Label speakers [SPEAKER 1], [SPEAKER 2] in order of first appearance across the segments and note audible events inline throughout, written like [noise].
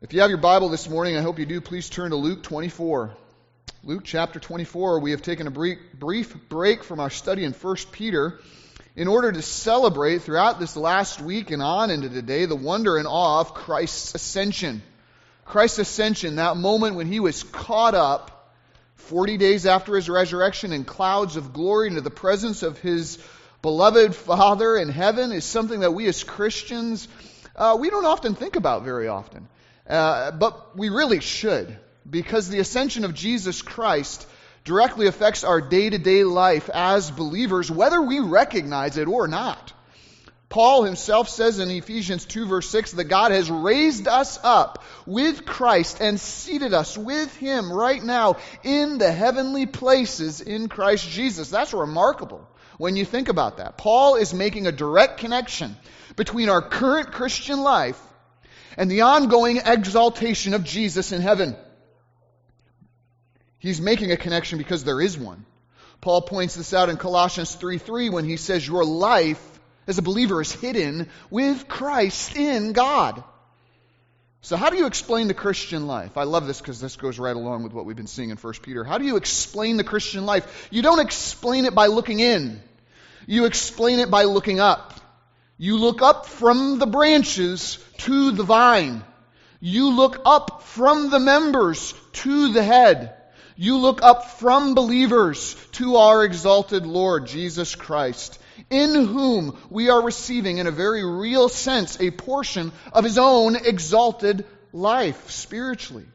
[SPEAKER 1] If you have your Bible this morning, I hope you do, please turn to Luke 24. Luke chapter 24, we have taken a brief, brief break from our study in 1 Peter in order to celebrate throughout this last week and on into today the wonder and awe of Christ's ascension. Christ's ascension, that moment when he was caught up 40 days after his resurrection in clouds of glory into the presence of his beloved Father in heaven, is something that we as Christians, uh, we don't often think about very often. Uh, but we really should, because the ascension of Jesus Christ directly affects our day to day life as believers, whether we recognize it or not. Paul himself says in Ephesians 2, verse 6, that God has raised us up with Christ and seated us with Him right now in the heavenly places in Christ Jesus. That's remarkable when you think about that. Paul is making a direct connection between our current Christian life and the ongoing exaltation of Jesus in heaven. He's making a connection because there is one. Paul points this out in Colossians 3 3 when he says, Your life as a believer is hidden with Christ in God. So, how do you explain the Christian life? I love this because this goes right along with what we've been seeing in 1 Peter. How do you explain the Christian life? You don't explain it by looking in, you explain it by looking up. You look up from the branches to the vine. You look up from the members to the head. You look up from believers to our exalted Lord, Jesus Christ, in whom we are receiving, in a very real sense, a portion of his own exalted life spiritually.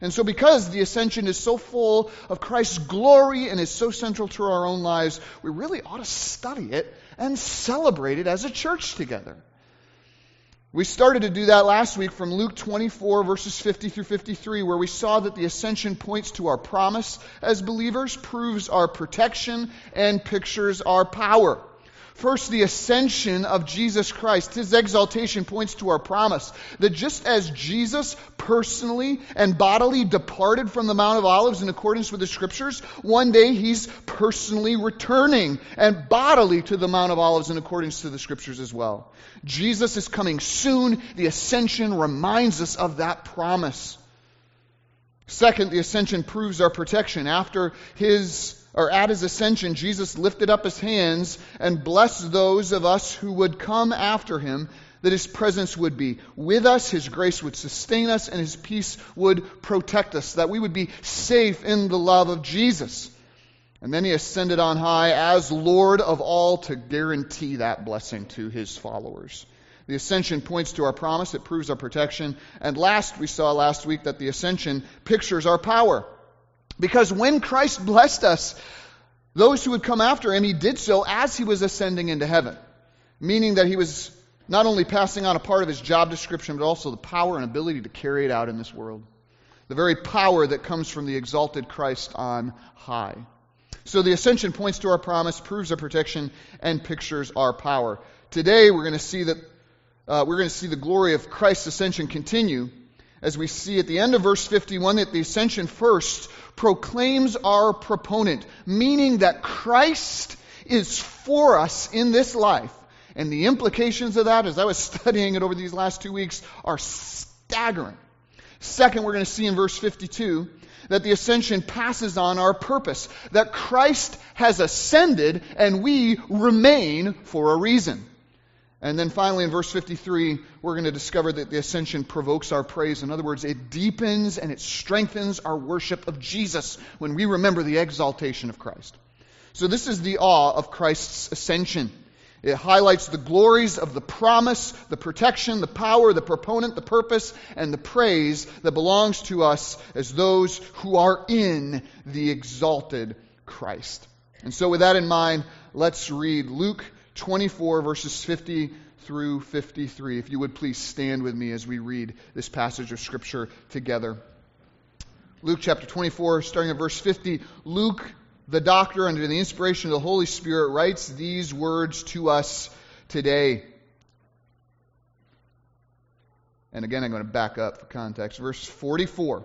[SPEAKER 1] And so, because the ascension is so full of Christ's glory and is so central to our own lives, we really ought to study it and celebrate it as a church together. We started to do that last week from Luke 24, verses 50 through 53, where we saw that the ascension points to our promise as believers, proves our protection, and pictures our power. First, the ascension of Jesus Christ. His exaltation points to our promise that just as Jesus personally and bodily departed from the Mount of Olives in accordance with the Scriptures, one day he's personally returning and bodily to the Mount of Olives in accordance to the Scriptures as well. Jesus is coming soon. The ascension reminds us of that promise. Second, the ascension proves our protection. After his or at his ascension, Jesus lifted up his hands and blessed those of us who would come after him, that his presence would be with us, his grace would sustain us, and his peace would protect us, that we would be safe in the love of Jesus. And then he ascended on high as Lord of all to guarantee that blessing to his followers. The ascension points to our promise, it proves our protection. And last, we saw last week that the ascension pictures our power. Because when Christ blessed us, those who would come after him, he did so as he was ascending into heaven. Meaning that he was not only passing on a part of his job description, but also the power and ability to carry it out in this world. The very power that comes from the exalted Christ on high. So the ascension points to our promise, proves our protection, and pictures our power. Today we're going to see that uh, we're going to see the glory of Christ's ascension continue as we see at the end of verse 51 that the ascension first proclaims our proponent, meaning that Christ is for us in this life. And the implications of that, as I was [laughs] studying it over these last two weeks, are staggering. Second, we're going to see in verse 52 that the ascension passes on our purpose, that Christ has ascended and we remain for a reason. And then finally, in verse 53, we're going to discover that the ascension provokes our praise. In other words, it deepens and it strengthens our worship of Jesus when we remember the exaltation of Christ. So, this is the awe of Christ's ascension. It highlights the glories of the promise, the protection, the power, the proponent, the purpose, and the praise that belongs to us as those who are in the exalted Christ. And so, with that in mind, let's read Luke 24, verses 50 through 53. If you would please stand with me as we read this passage of Scripture together. Luke chapter 24, starting at verse 50. Luke, the doctor, under the inspiration of the Holy Spirit, writes these words to us today. And again, I'm going to back up for context. Verse 44.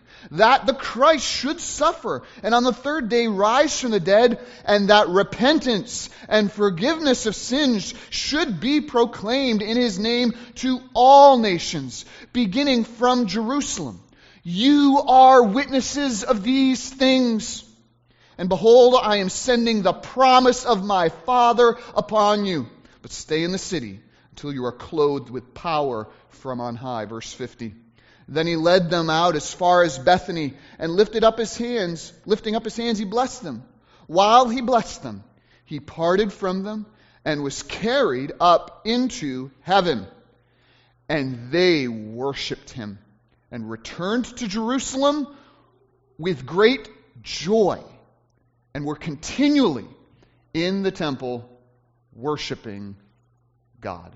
[SPEAKER 1] that the Christ should suffer and on the third day rise from the dead and that repentance and forgiveness of sins should be proclaimed in his name to all nations, beginning from Jerusalem. You are witnesses of these things. And behold, I am sending the promise of my Father upon you but stay in the city until you are clothed with power from on high. Verse 50. Then he led them out as far as Bethany and lifted up his hands. Lifting up his hands, he blessed them. While he blessed them, he parted from them and was carried up into heaven. And they worshiped him and returned to Jerusalem with great joy and were continually in the temple worshiping God.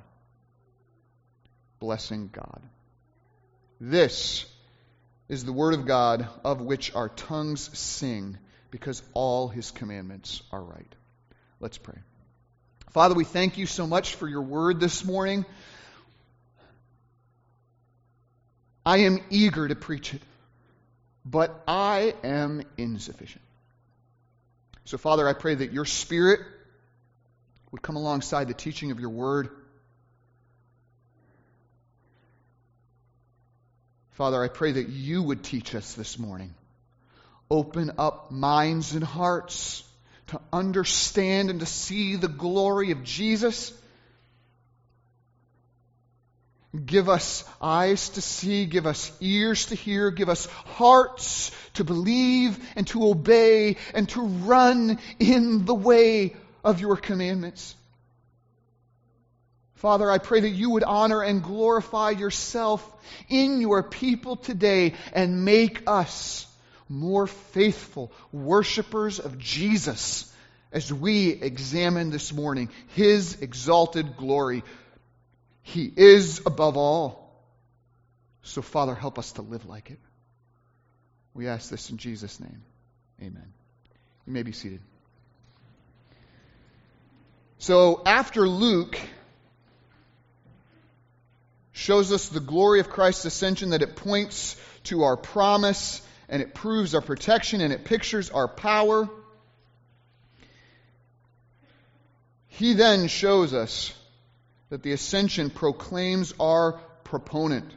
[SPEAKER 1] Blessing God. This is the Word of God of which our tongues sing because all His commandments are right. Let's pray. Father, we thank you so much for your Word this morning. I am eager to preach it, but I am insufficient. So, Father, I pray that your Spirit would come alongside the teaching of your word. Father, I pray that you would teach us this morning. Open up minds and hearts to understand and to see the glory of Jesus. Give us eyes to see, give us ears to hear, give us hearts to believe and to obey and to run in the way of your commandments. Father, I pray that you would honor and glorify yourself in your people today and make us more faithful worshipers of Jesus as we examine this morning his exalted glory. He is above all. So, Father, help us to live like it. We ask this in Jesus' name. Amen. You may be seated. So after Luke shows us the glory of Christ's ascension, that it points to our promise and it proves our protection and it pictures our power. He then shows us that the ascension proclaims our proponent.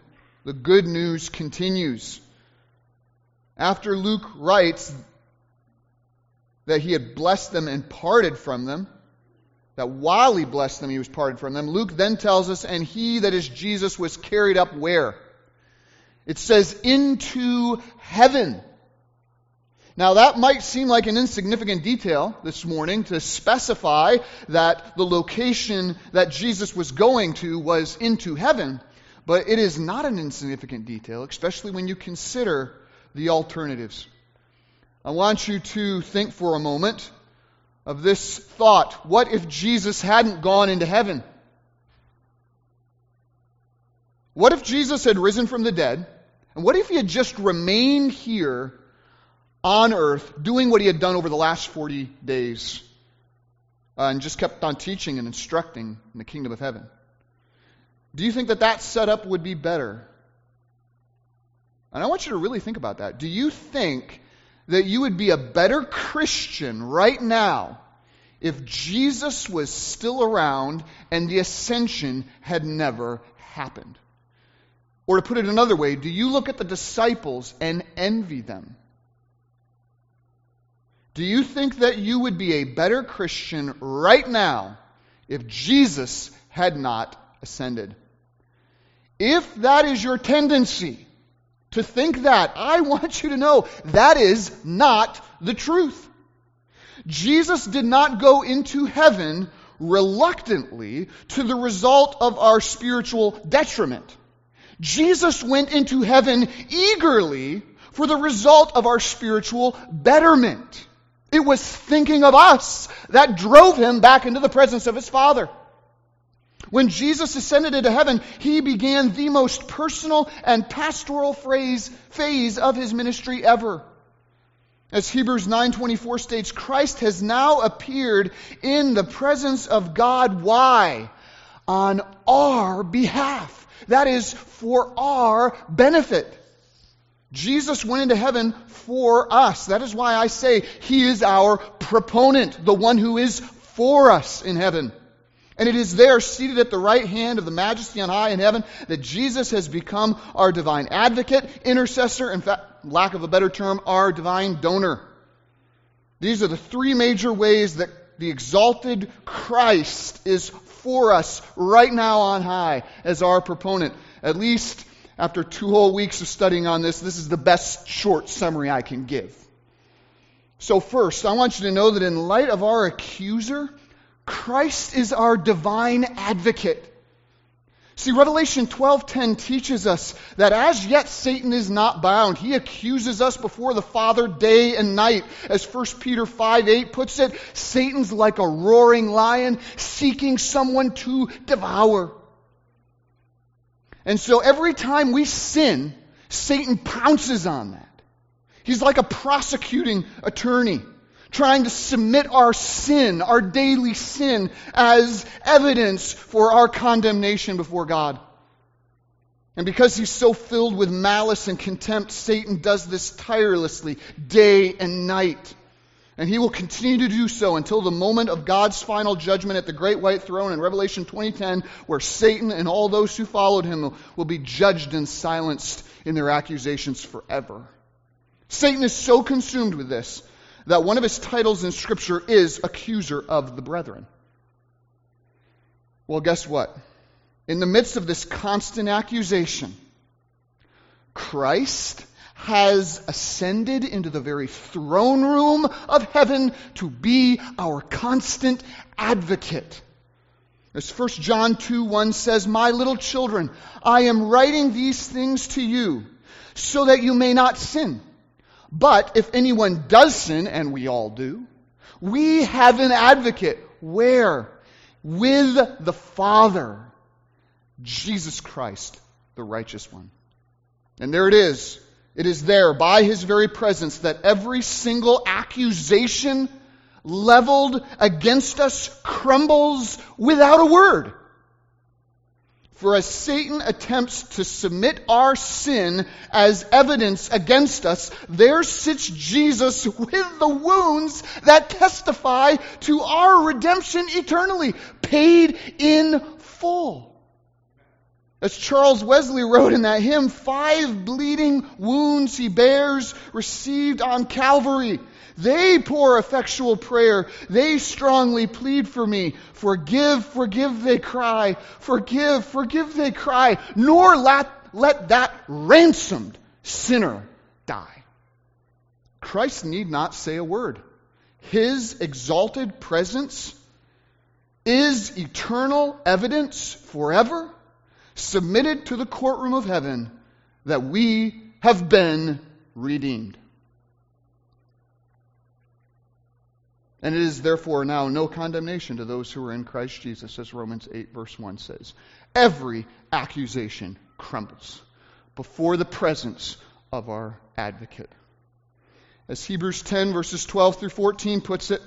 [SPEAKER 1] The good news continues. After Luke writes that he had blessed them and parted from them, that while he blessed them, he was parted from them. Luke then tells us, and he, that is Jesus, was carried up where? It says, into heaven. Now, that might seem like an insignificant detail this morning to specify that the location that Jesus was going to was into heaven, but it is not an insignificant detail, especially when you consider the alternatives. I want you to think for a moment of this thought what if Jesus hadn't gone into heaven? What if Jesus had risen from the dead? And what if he had just remained here on earth doing what he had done over the last 40 days uh, and just kept on teaching and instructing in the kingdom of heaven? Do you think that that setup would be better? And I want you to really think about that. Do you think that you would be a better Christian right now if Jesus was still around and the ascension had never happened? Or to put it another way, do you look at the disciples and envy them? Do you think that you would be a better Christian right now if Jesus had not ascended? If that is your tendency, to think that. I want you to know that is not the truth. Jesus did not go into heaven reluctantly to the result of our spiritual detriment. Jesus went into heaven eagerly for the result of our spiritual betterment. It was thinking of us that drove him back into the presence of his Father. When Jesus ascended into heaven, he began the most personal and pastoral phrase, phase of his ministry ever. As Hebrews 9:24 states, Christ has now appeared in the presence of God. Why? On our behalf. That is for our benefit. Jesus went into heaven for us. That is why I say he is our proponent, the one who is for us in heaven. And it is there, seated at the right hand of the majesty on high in heaven, that Jesus has become our divine advocate, intercessor, in fact, lack of a better term, our divine donor. These are the three major ways that the exalted Christ is for us right now on high as our proponent. At least after two whole weeks of studying on this, this is the best short summary I can give. So, first, I want you to know that in light of our accuser, Christ is our divine advocate. See, Revelation 12:10 teaches us that as yet Satan is not bound. He accuses us before the Father day and night. As 1 Peter 5:8 puts it, Satan's like a roaring lion seeking someone to devour. And so every time we sin, Satan pounces on that. He's like a prosecuting attorney trying to submit our sin, our daily sin, as evidence for our condemnation before God. And because he's so filled with malice and contempt, Satan does this tirelessly, day and night. And he will continue to do so until the moment of God's final judgment at the great white throne in Revelation 20:10, where Satan and all those who followed him will be judged and silenced in their accusations forever. Satan is so consumed with this that one of his titles in Scripture is accuser of the brethren. Well, guess what? In the midst of this constant accusation, Christ has ascended into the very throne room of heaven to be our constant advocate. As 1 John 2 1 says, My little children, I am writing these things to you so that you may not sin. But if anyone does sin, and we all do, we have an advocate. Where? With the Father, Jesus Christ, the righteous one. And there it is. It is there by his very presence that every single accusation leveled against us crumbles without a word. For as Satan attempts to submit our sin as evidence against us, there sits Jesus with the wounds that testify to our redemption eternally, paid in full. As Charles Wesley wrote in that hymn, five bleeding wounds he bears, received on Calvary. They pour effectual prayer. They strongly plead for me. Forgive, forgive, they cry. Forgive, forgive, they cry. Nor let, let that ransomed sinner die. Christ need not say a word. His exalted presence is eternal evidence forever, submitted to the courtroom of heaven, that we have been redeemed. And it is therefore now no condemnation to those who are in Christ Jesus, as Romans 8, verse 1 says. Every accusation crumbles before the presence of our advocate. As Hebrews 10, verses 12 through 14 puts it,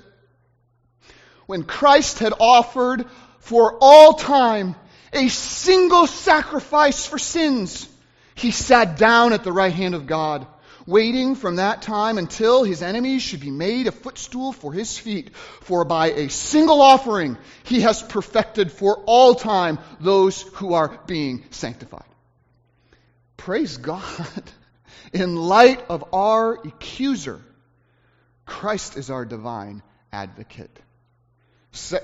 [SPEAKER 1] when Christ had offered for all time a single sacrifice for sins, he sat down at the right hand of God waiting from that time until his enemies should be made a footstool for his feet. For by a single offering he has perfected for all time those who are being sanctified. Praise God. [laughs] In light of our accuser, Christ is our divine advocate.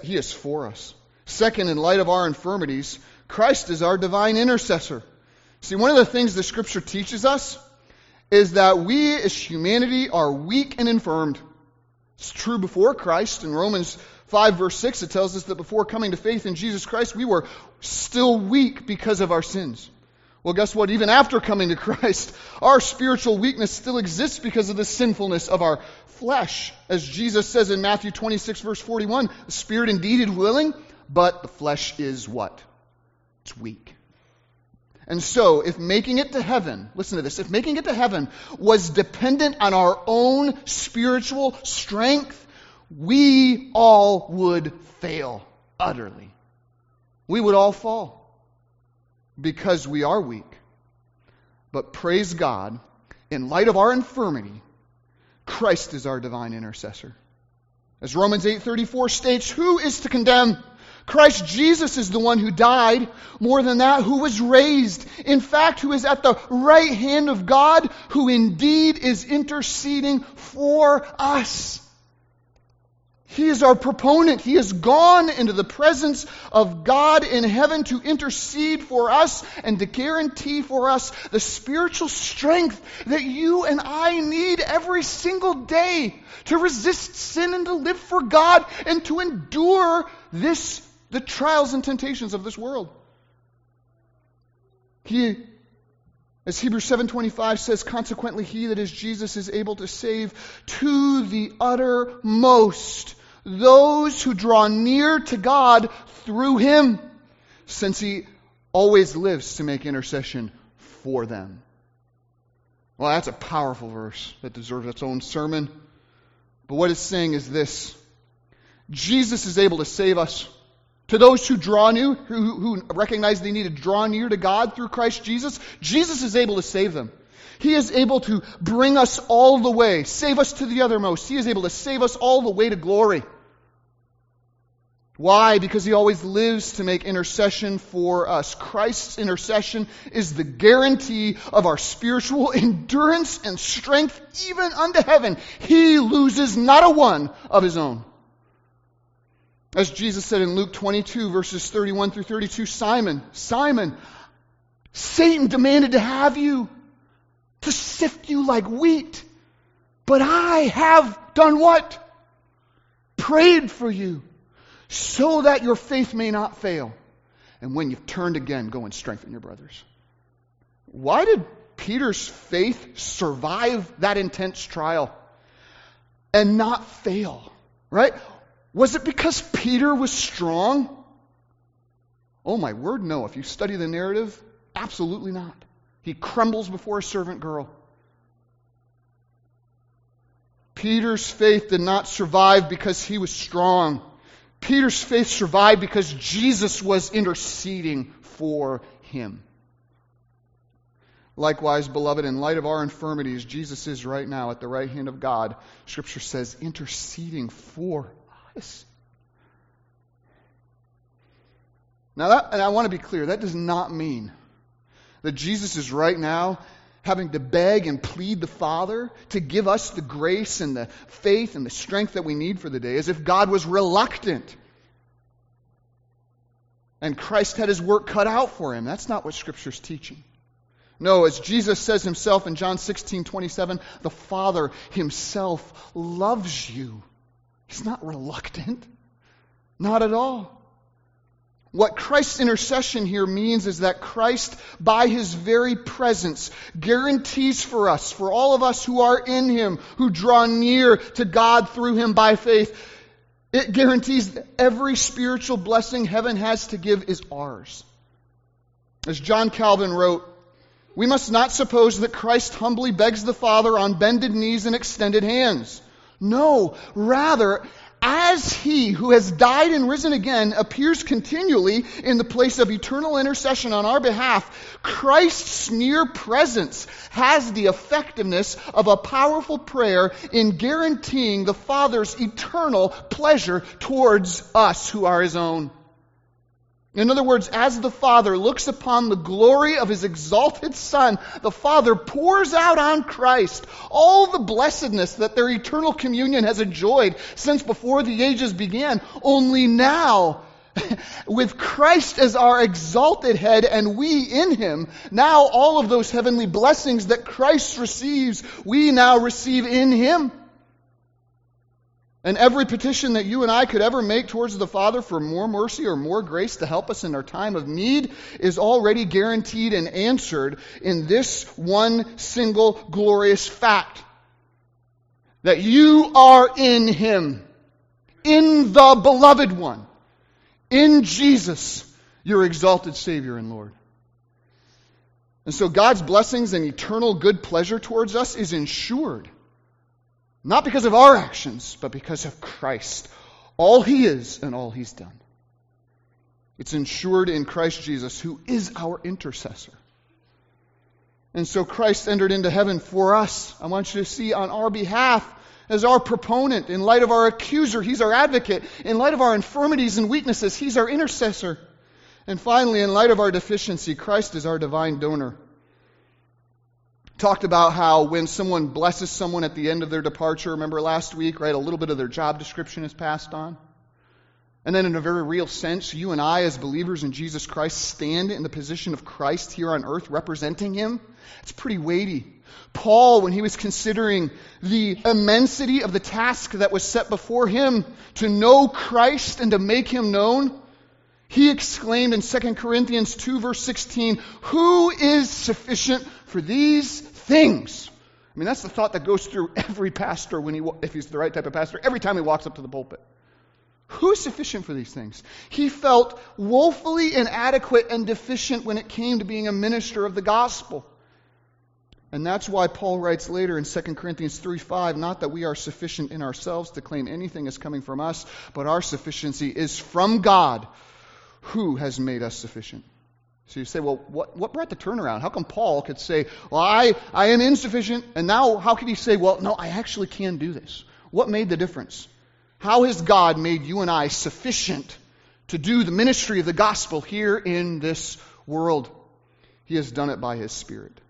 [SPEAKER 1] He is for us. Second, in light of our infirmities, Christ is our divine intercessor. See, one of the things the scripture teaches us is that we as humanity are weak and infirmed. It's true before Christ. In Romans 5, verse 6, it tells us that before coming to faith in Jesus Christ, we were still weak because of our sins. Well, guess what? Even after coming to Christ, [laughs] our spiritual weakness still exists because of the sinfulness of our flesh. As Jesus says in Matthew 26, verse 41, the spirit indeed is willing, but the flesh is what? It's weak. And so, if making it to heaven, listen to this, if making it to heaven was dependent on our own spiritual strength, we all would fail utterly. We would all fall because we are weak. But praise God, in light of our infirmity, Christ is our divine intercessor. As Romans 8:34 states, who is to condemn? Christ Jesus is the one who died. More than that, who was raised. In fact, who is at the right hand of God, who indeed is interceding for us. He is our proponent. He has gone into the presence of God in heaven to intercede for us and to guarantee for us the spiritual strength that you and I need every single day to resist sin and to live for God and to endure this, the trials and temptations of this world. He, as Hebrews 7.25 says, consequently he that is Jesus is able to save to the uttermost those who draw near to God through him, since he always lives to make intercession for them. Well, that's a powerful verse that deserves its own sermon. But what it's saying is this Jesus is able to save us. To those who draw near, who, who recognize they need to draw near to God through Christ Jesus, Jesus is able to save them. He is able to bring us all the way, save us to the uttermost. He is able to save us all the way to glory. Why? Because he always lives to make intercession for us. Christ's intercession is the guarantee of our spiritual [laughs] endurance and strength even unto heaven. He loses not a one of his own. As Jesus said in Luke 22, verses 31 through 32, Simon, Simon, Satan demanded to have you, to sift you like wheat. But I have done what? Prayed for you so that your faith may not fail. And when you've turned again, go and strengthen your brothers. Why did Peter's faith survive that intense trial and not fail? Right? Was it because Peter was strong? Oh, my word, no. If you study the narrative, absolutely not. He crumbles before a servant girl. Peter's faith did not survive because he was strong. Peter's faith survived because Jesus was interceding for him. Likewise, beloved, in light of our infirmities, Jesus is right now at the right hand of God. Scripture says, interceding for Now, that, and I want to be clear, that does not mean that Jesus is right now having to beg and plead the Father to give us the grace and the faith and the strength that we need for the day, as if God was reluctant and Christ had his work cut out for him. That's not what Scripture's teaching. No, as Jesus says himself in John 16, 27, the Father himself loves you. He's not reluctant. Not at all. What Christ's intercession here means is that Christ, by his very presence, guarantees for us, for all of us who are in him, who draw near to God through him by faith, it guarantees that every spiritual blessing heaven has to give is ours. As John Calvin wrote, we must not suppose that Christ humbly begs the Father on bended knees and extended hands. No, rather, as he who has died and risen again appears continually in the place of eternal intercession on our behalf, Christ's near presence has the effectiveness of a powerful prayer in guaranteeing the Father's eternal pleasure towards us who are his own. In other words, as the Father looks upon the glory of His exalted Son, the Father pours out on Christ all the blessedness that their eternal communion has enjoyed since before the ages began. Only now, [laughs] with Christ as our exalted head and we in Him, now all of those heavenly blessings that Christ receives, we now receive in Him. And every petition that you and I could ever make towards the Father for more mercy or more grace to help us in our time of need is already guaranteed and answered in this one single glorious fact that you are in Him, in the beloved one, in Jesus, your exalted Savior and Lord. And so God's blessings and eternal good pleasure towards us is ensured. Not because of our actions, but because of Christ. All He is and all He's done. It's ensured in Christ Jesus, who is our intercessor. And so Christ entered into heaven for us. I want you to see on our behalf as our proponent. In light of our accuser, he's our advocate. In light of our infirmities and weaknesses, he's our intercessor. And finally, in light of our deficiency, Christ is our divine donor. Talked about how when someone blesses someone at the end of their departure, remember last week, right? A little bit of their job description is passed on. And then, in a very real sense, you and I, as believers in Jesus Christ, stand in the position of Christ here on earth, representing Him. It's pretty weighty. Paul, when he was considering the immensity of the task that was set before him to know Christ and to make Him known, he exclaimed in 2 Corinthians 2, verse 16, Who is sufficient for these things? I mean, that's the thought that goes through every pastor when he, if he's the right type of pastor, every time he walks up to the pulpit. Who is sufficient for these things? He felt woefully inadequate and deficient when it came to being a minister of the gospel. And that's why Paul writes later in 2 Corinthians 3 5, not that we are sufficient in ourselves to claim anything is coming from us, but our sufficiency is from God, who has made us sufficient. So you say, well, what, what brought the turnaround? How come Paul could say, well, I, I am insufficient, and now how can he say, well, no, I actually can do this? What made the difference? How has God made you and I sufficient to do the ministry of the gospel here in this world? He has done it by His Spirit.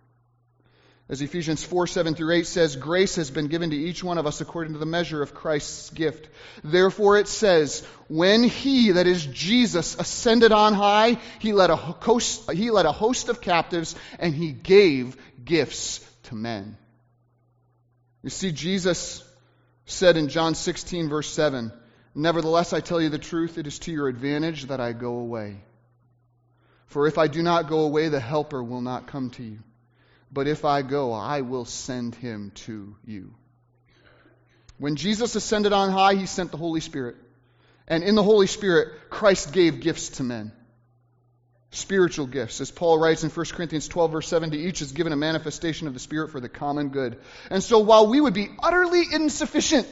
[SPEAKER 1] As Ephesians 4 7 through 8 says, grace has been given to each one of us according to the measure of Christ's gift. Therefore it says, when he, that is Jesus, ascended on high, he led a host, he led a host of captives and he gave gifts to men. You see, Jesus said in John 16, verse 7 Nevertheless, I tell you the truth, it is to your advantage that I go away. For if I do not go away, the Helper will not come to you. But if I go, I will send him to you. When Jesus ascended on high, he sent the Holy Spirit. And in the Holy Spirit, Christ gave gifts to men spiritual gifts. As Paul writes in 1 Corinthians 12, verse 7, to each is given a manifestation of the Spirit for the common good. And so while we would be utterly insufficient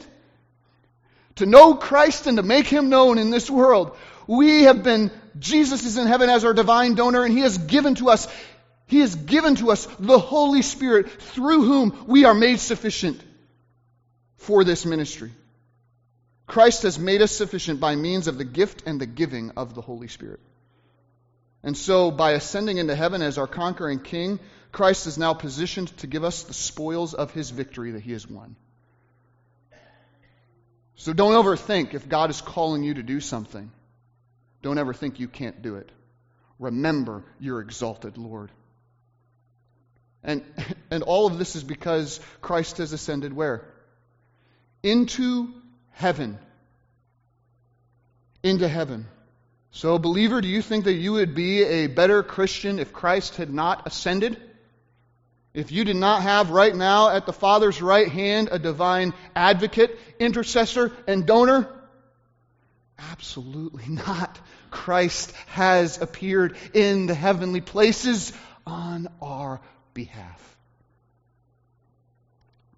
[SPEAKER 1] to know Christ and to make him known in this world, we have been, Jesus is in heaven as our divine donor, and he has given to us, he has given to us the Holy Spirit through whom we are made sufficient for this ministry. Christ has made us sufficient by means of the gift and the giving of the Holy Spirit. And so, by ascending into heaven as our conquering king, Christ is now positioned to give us the spoils of his victory that he has won. So don't overthink if God is calling you to do something. Don't ever think you can't do it. Remember your exalted Lord. And, [laughs] and all of this is because Christ has ascended where? Into heaven. Into heaven. So, believer, do you think that you would be a better Christian if Christ had not ascended? If you did not have right now at the Father's right hand a divine advocate, intercessor, and donor? Absolutely [laughs] not. Christ has appeared in the heavenly places on our behalf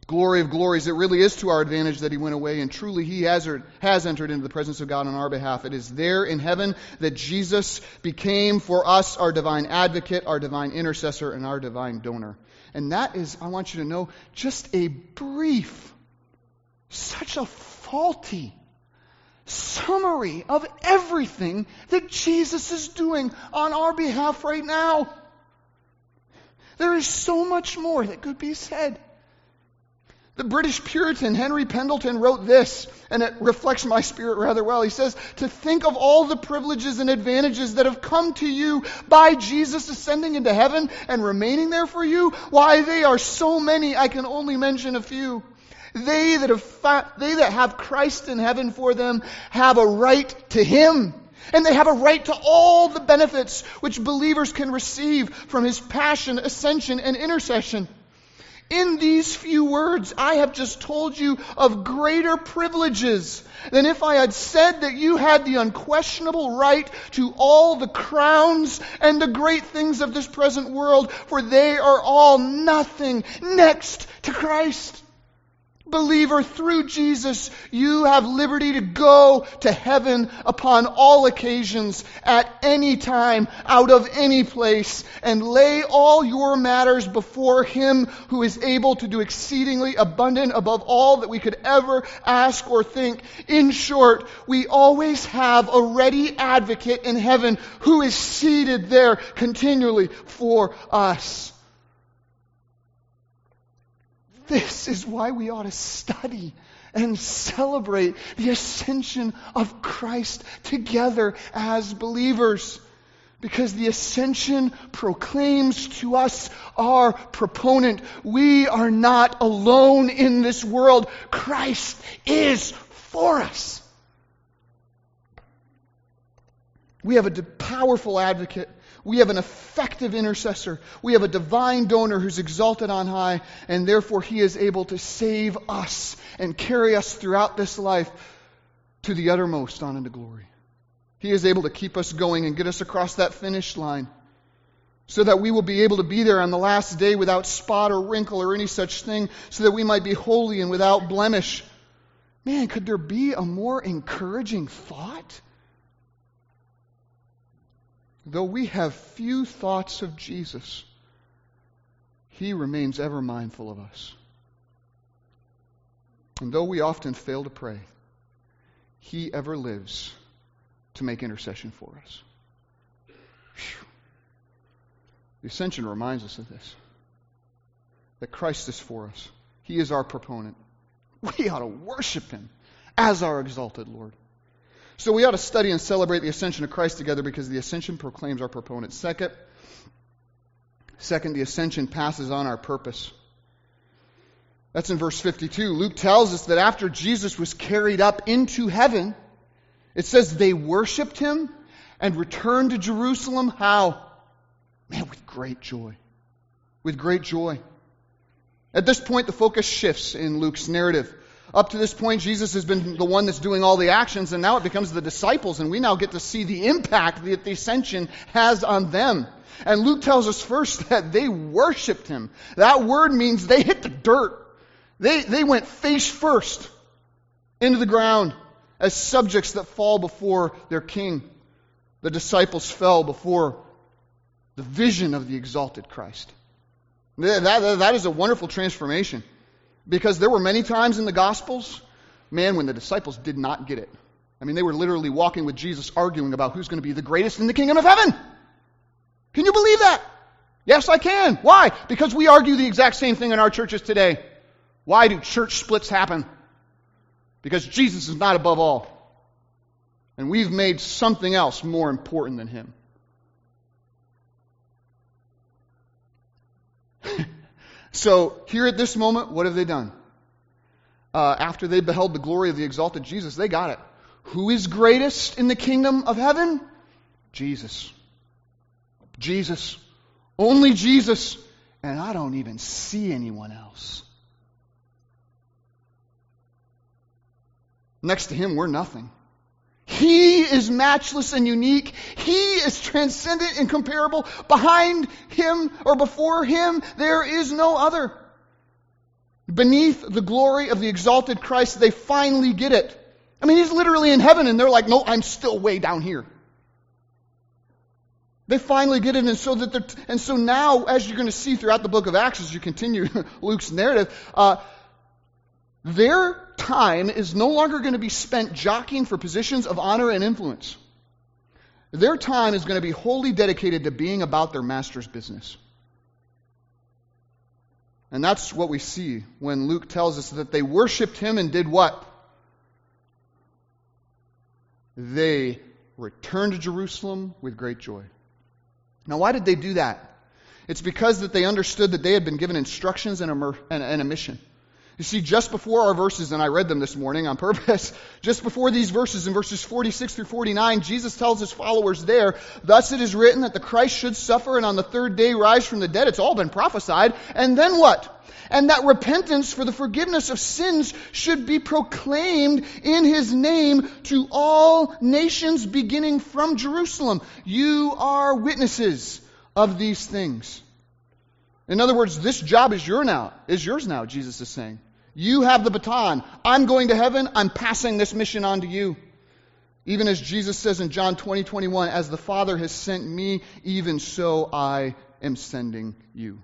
[SPEAKER 1] glory of glories, it really is to our advantage that he went away, and truly he has, er, has entered into the presence of God on our behalf. It is there in heaven that Jesus became for us our divine advocate, our divine intercessor, and our divine donor. And that is, I want you to know, just a brief, such a faulty summary of everything that Jesus is doing on our behalf right now. There is so much more that could be said. The British Puritan Henry Pendleton wrote this, and it reflects my spirit rather well. He says, To think of all the privileges and advantages that have come to you by Jesus ascending into heaven and remaining there for you, why, they are so many, I can only mention a few. They that have, fa- they that have Christ in heaven for them have a right to Him. And they have a right to all the benefits which believers can receive from His passion, ascension, and intercession. In these few words, I have just told you of greater privileges than if I had said that you had the unquestionable right to all the crowns and the great things of this present world, for they are all nothing next to Christ. Believer, through Jesus, you have liberty to go to heaven upon all occasions, at any time, out of any place, and lay all your matters before Him who is able to do exceedingly abundant above all that we could ever ask or think. In short, we always have a ready advocate in heaven who is seated there continually for us. This is why we ought to study and celebrate the ascension of Christ together as believers. Because the ascension proclaims to us our proponent. We are not alone in this world. Christ is for us. We have a powerful advocate we have an effective intercessor. We have a divine donor who's exalted on high, and therefore he is able to save us and carry us throughout this life to the uttermost on into glory. He is able to keep us going and get us across that finish line so that we will be able to be there on the last day without spot or wrinkle or any such thing, so that we might be holy and without blemish. Man, could there be a more encouraging thought? Though we have few thoughts of Jesus, he remains ever mindful of us. And though we often fail to pray, he ever lives to make intercession for us. Whew. The ascension reminds us of this that Christ is for us, he is our proponent. We ought to worship him as our exalted Lord. So we ought to study and celebrate the ascension of Christ together because the ascension proclaims our proponent. Second, second, the ascension passes on our purpose. That's in verse 52. Luke tells us that after Jesus was carried up into heaven, it says they worshiped him and returned to Jerusalem. How? Man, with great joy. With great joy. At this point, the focus shifts in Luke's narrative. Up to this point, Jesus has been the one that's doing all the actions, and now it becomes the disciples, and we now get to see the impact that the ascension has on them. And Luke tells us first [laughs] that they worshiped him. That word means they hit the dirt. They, they went face first into the ground as subjects that fall before their king. The disciples fell before the vision of the exalted Christ. That, that, that is a wonderful transformation. Because there were many times in the Gospels, man, when the disciples did not get it. I mean, they were literally walking with Jesus arguing about who's going to be the greatest in the kingdom of heaven. Can you believe that? Yes, I can. Why? Because we argue the exact same thing in our churches today. Why do church splits happen? Because Jesus is not above all. And we've made something else more important than him. [laughs] So, here at this moment, what have they done? Uh, after they beheld the glory of the exalted Jesus, they got it. Who is greatest in the kingdom of heaven? Jesus. Jesus. Only Jesus. And I don't even see anyone else. Next to him, we're nothing. He is matchless and unique. He is transcendent and comparable. Behind him or before him, there is no other. Beneath the glory of the exalted Christ, they finally get it. I mean, he's literally in heaven, and they're like, no, I'm still way down here. They finally get it, and so that they're, and so now, as you're going to see throughout the book of Acts, as you continue [laughs] Luke's narrative, uh, their time is no longer going to be spent jockeying for positions of honor and influence. Their time is going to be wholly dedicated to being about their master's business. And that's what we see when Luke tells us that they worshiped him and did what? They returned to Jerusalem with great joy. Now, why did they do that? It's because that they understood that they had been given instructions and a, and a mission. You see, just before our verses, and I read them this morning on purpose, [laughs] just before these verses, in verses 46 through 49, Jesus tells his followers there, Thus it is written that the Christ should suffer and on the third day rise from the dead. It's all been prophesied. And then what? And that repentance for the forgiveness of sins should be proclaimed in his name to all nations beginning from Jerusalem. You are witnesses of these things. In other words, this job is your now, is yours now, Jesus is saying. You have the baton. I'm going to heaven. I'm passing this mission on to you. Even as Jesus says in John 20, 21, as the Father has sent me, even so I am sending you.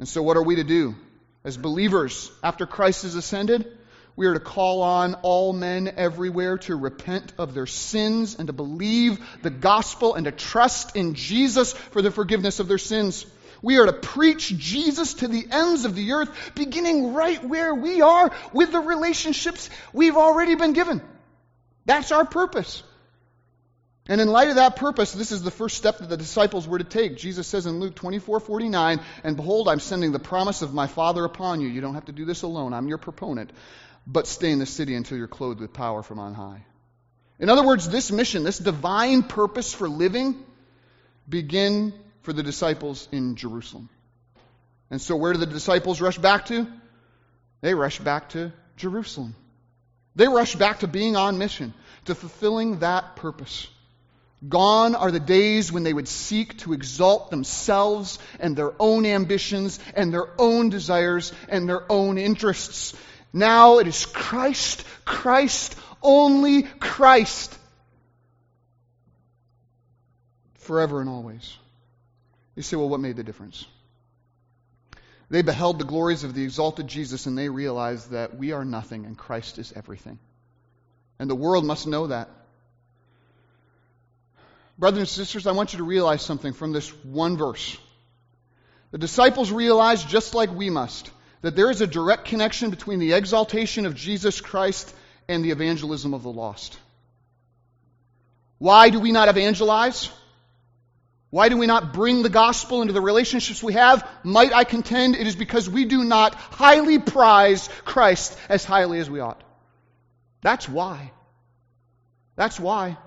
[SPEAKER 1] And so, what are we to do? As believers, after Christ is ascended, we are to call on all men everywhere to repent of their sins and to believe the gospel and to trust in Jesus for the forgiveness of their sins. We are to preach Jesus to the ends of the earth, beginning right where we are with the relationships we've already been given. That's our purpose. And in light of that purpose, this is the first step that the disciples were to take. Jesus says in Luke 24 49, And behold, I'm sending the promise of my Father upon you. You don't have to do this alone. I'm your proponent. But stay in the city until you're clothed with power from on high. In other words, this mission, this divine purpose for living, begin for the disciples in Jerusalem. And so, where do the disciples rush back to? They rush back to Jerusalem. They rush back to being on mission, to fulfilling that purpose. Gone are the days when they would seek to exalt themselves and their own ambitions and their own desires and their own interests. Now it is Christ, Christ, only Christ. Forever and always. You say, well, what made the difference? They beheld the glories of the exalted Jesus and they realized that we are nothing and Christ is everything. And the world must know that. Brothers and sisters, I want you to realize something from this one verse. The disciples realized, just like we must, that there is a direct connection between the exaltation of Jesus Christ and the evangelism of the lost. Why do we not evangelize? Why do we not bring the gospel into the relationships we have? Might I contend it is because we do not highly prize Christ as highly as we ought. That's why. That's why.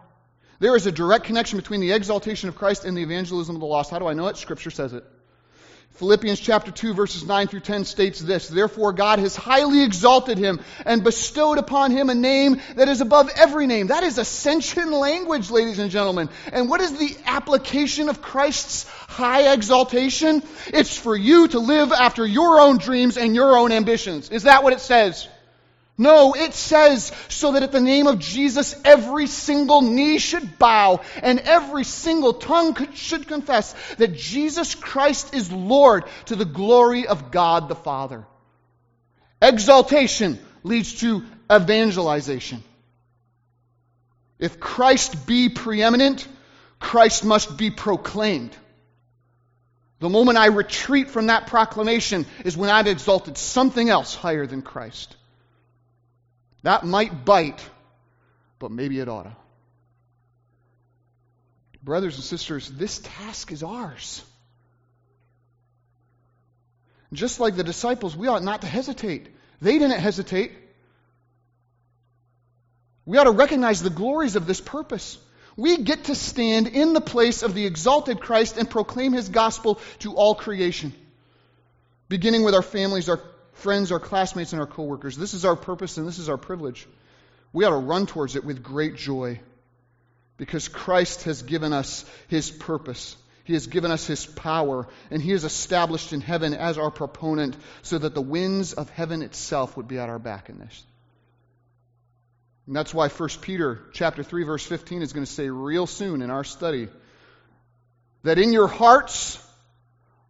[SPEAKER 1] There is a direct connection between the exaltation of Christ and the evangelism of the lost. How do I know it? Scripture says it. Philippians chapter 2 verses 9 through 10 states this, Therefore God has highly exalted him and bestowed upon him a name that is above every name. That is ascension language, ladies and gentlemen. And what is the application of Christ's high exaltation? It's for you to live after your own dreams and your own ambitions. Is that what it says? No, it says so that at the name of Jesus every single knee should bow and every single tongue could, should confess that Jesus Christ is Lord to the glory of God the Father. Exaltation leads to evangelization. If Christ be preeminent, Christ must be proclaimed. The moment I retreat from that proclamation is when I've exalted something else higher than Christ. That might bite, but maybe it ought to. Brothers and sisters, this task is ours. Just like the disciples, we ought not to hesitate. They didn't hesitate. We ought to recognize the glories of this purpose. We get to stand in the place of the exalted Christ and proclaim his gospel to all creation, beginning with our families, our friends, our classmates, and our coworkers. This is our purpose and this is our privilege. We ought to run towards it with great joy because Christ has given us his purpose. He has given us his power, and he is established in heaven as our proponent so that the winds of heaven itself would be at our back in this. And that's why 1 Peter chapter 3 verse 15 is going to say real soon in our study that in your hearts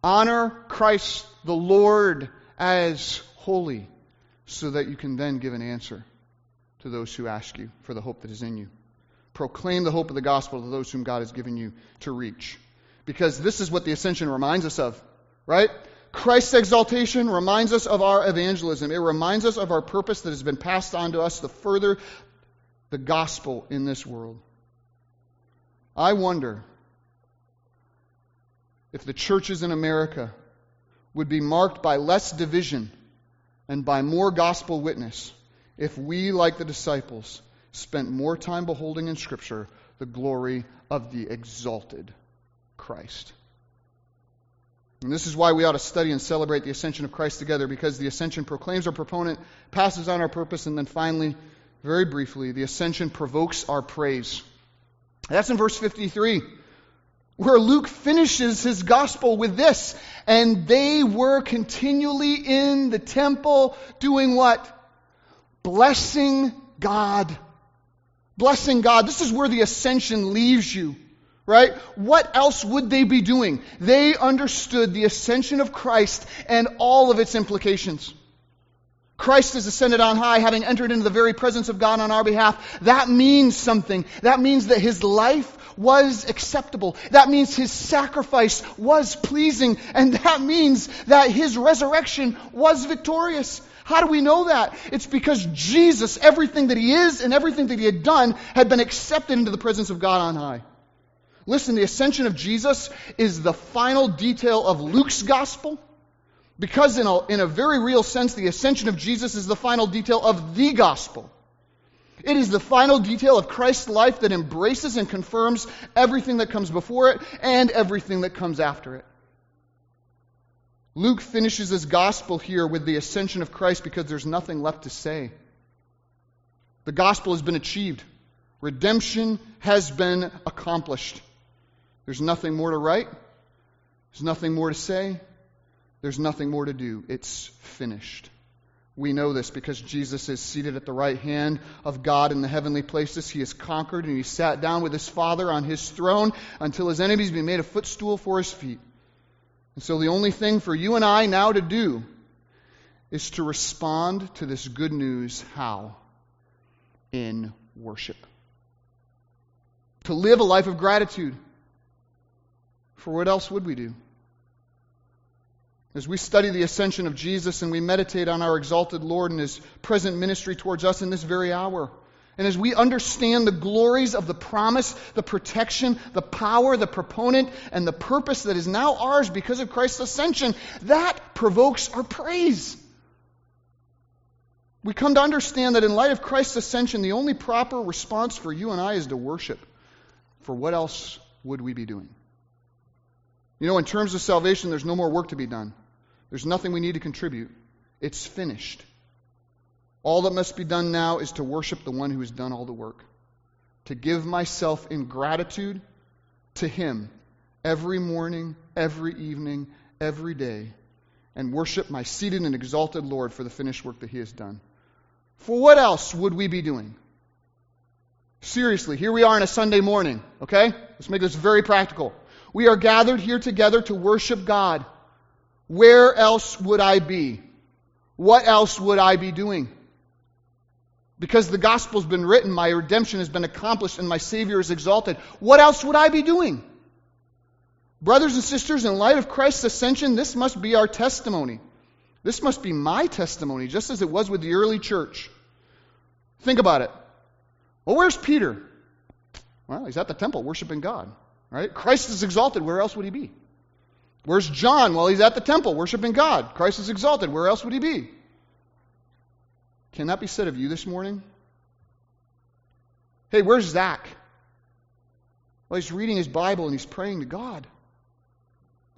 [SPEAKER 1] honor Christ the Lord as holy, so that you can then give an answer to those who ask you for the hope that is in you. Proclaim the hope of the gospel to those whom God has given you to reach. Because this is what the ascension reminds us of, right? Christ's exaltation reminds us of our evangelism. It reminds us of our purpose that has been passed on to us to further the gospel in this world. I wonder if the churches in America would be marked by less division and by more gospel witness if we, like the disciples, spent more time beholding in Scripture the glory of the exalted Christ. And this is why we ought to study and celebrate the ascension of Christ together, because the ascension proclaims our proponent, passes on our purpose, and then finally, very briefly, the ascension provokes our praise. That's in verse 53, where Luke finishes his gospel with this. And they were continually in the temple doing what? Blessing God. Blessing God. This is where the ascension leaves you. Right? What else would they be doing? They understood the ascension of Christ and all of its implications. Christ has ascended on high, having entered into the very presence of God on our behalf. That means something. That means that his life was acceptable. That means his sacrifice was pleasing. And that means that his resurrection was victorious. How do we know that? It's because Jesus, everything that he is and everything that he had done, had been accepted into the presence of God on high. Listen, the ascension of Jesus is the final detail of Luke's gospel. Because, in a, in a very real sense, the ascension of Jesus is the final detail of the gospel. It is the final detail of Christ's life that embraces and confirms everything that comes before it and everything that comes after it. Luke finishes his gospel here with the ascension of Christ because there's nothing left to say. The gospel has been achieved, redemption has been accomplished. There's nothing more to write, there's nothing more to say, there's nothing more to do. It's finished. We know this because Jesus is seated at the right hand of God in the heavenly places. He has conquered and he sat down with his Father on his throne until his enemies be made a footstool for his feet. And so the only thing for you and I now to do is to respond to this good news. How? In worship. To live a life of gratitude. For what else would we do? As we study the ascension of Jesus and we meditate on our exalted Lord and his present ministry towards us in this very hour, and as we understand the glories of the promise, the protection, the power, the proponent, and the purpose that is now ours because of Christ's ascension, that provokes our praise. We come to understand that in light of Christ's ascension, the only proper response for you and I is to worship. For what else would we be doing? You know, in terms of salvation, there's no more work to be done. There's nothing we need to contribute. It's finished. All that must be done now is to worship the one who has done all the work, to give myself in gratitude to him every morning, every evening, every day, and worship my seated and exalted Lord for the finished work that he has done. For what else would we be doing? Seriously, here we are on a Sunday morning, okay? Let's make this very practical. We are gathered here together to worship God. Where else would I be? What else would I be doing? Because the gospel's been written, my redemption has been accomplished, and my Savior is exalted. What else would I be doing? Brothers and sisters, in light of Christ's ascension, this must be our testimony. This must be my testimony, just as it was with the early church. Think about it. Well, where's Peter? Well, he's at the temple worshiping God. Right? Christ is exalted. Where else would he be? Where's John? Well, he's at the temple worshiping God. Christ is exalted. Where else would he be? Can that be said of you this morning? Hey, where's Zach? Well, he's reading his Bible and he's praying to God.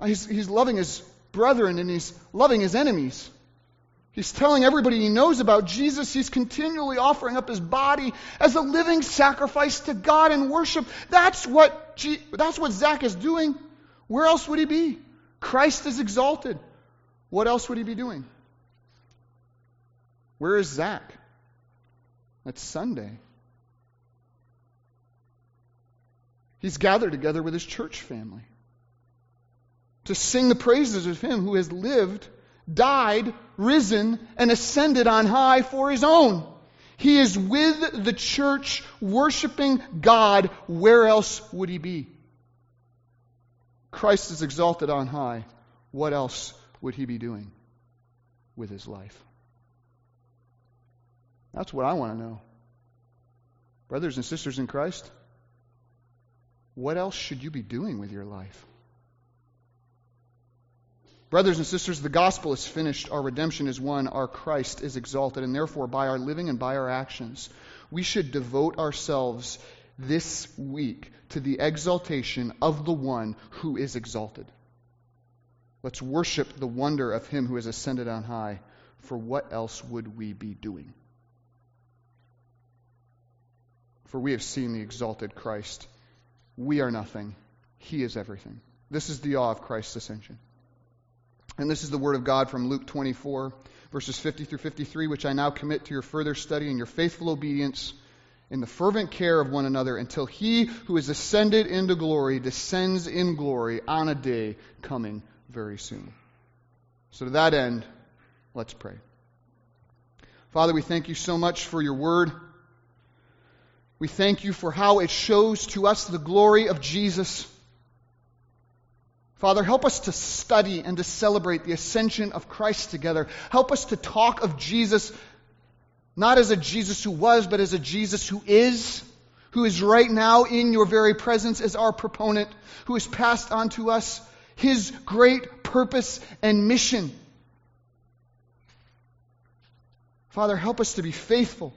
[SPEAKER 1] He's, he's loving his brethren and he's loving his enemies. He's telling everybody he knows about Jesus. He's continually offering up his body as a living sacrifice to God in worship. That's what, that's what Zach is doing. Where else would he be? Christ is exalted. What else would he be doing? Where is Zach? It's Sunday. He's gathered together with his church family to sing the praises of him who has lived, died, risen, and ascended on high for his own. He is with the church worshiping God. Where else would he be? Christ is exalted on high. What else would he be doing with his life? That's what I want to know. Brothers and sisters in Christ, what else should you be doing with your life? Brothers and sisters, the gospel is finished, our redemption is won, our Christ is exalted, and therefore, by our living and by our actions, we should devote ourselves this week to the exaltation of the one who is exalted. Let's worship the wonder of him who has ascended on high, for what else would we be doing? For we have seen the exalted Christ. We are nothing, he is everything. This is the awe of Christ's ascension. And this is the word of God from Luke 24, verses 50 through 53, which I now commit to your further study and your faithful obedience in the fervent care of one another until he who is ascended into glory descends in glory on a day coming very soon. So, to that end, let's pray. Father, we thank you so much for your word. We thank you for how it shows to us the glory of Jesus. Father, help us to study and to celebrate the ascension of Christ together. Help us to talk of Jesus not as a Jesus who was, but as a Jesus who is, who is right now in your very presence as our proponent, who has passed on to us his great purpose and mission. Father, help us to be faithful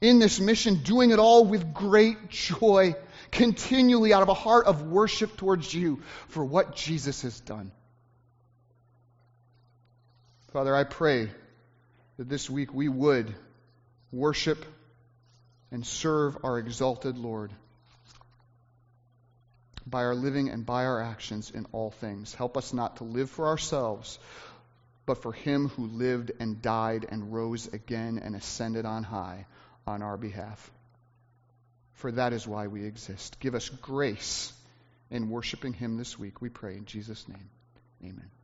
[SPEAKER 1] in this mission, doing it all with great joy continually out of a heart of worship towards you for what Jesus has done. Father, I pray that this week we would worship and serve our exalted Lord by our living and by our actions in all things. Help us not to live for ourselves, but for Him who lived and died and rose again and ascended on high on our behalf for that is why we exist. Give us grace in worshiping Him this week, we pray in Jesus' name. Amen.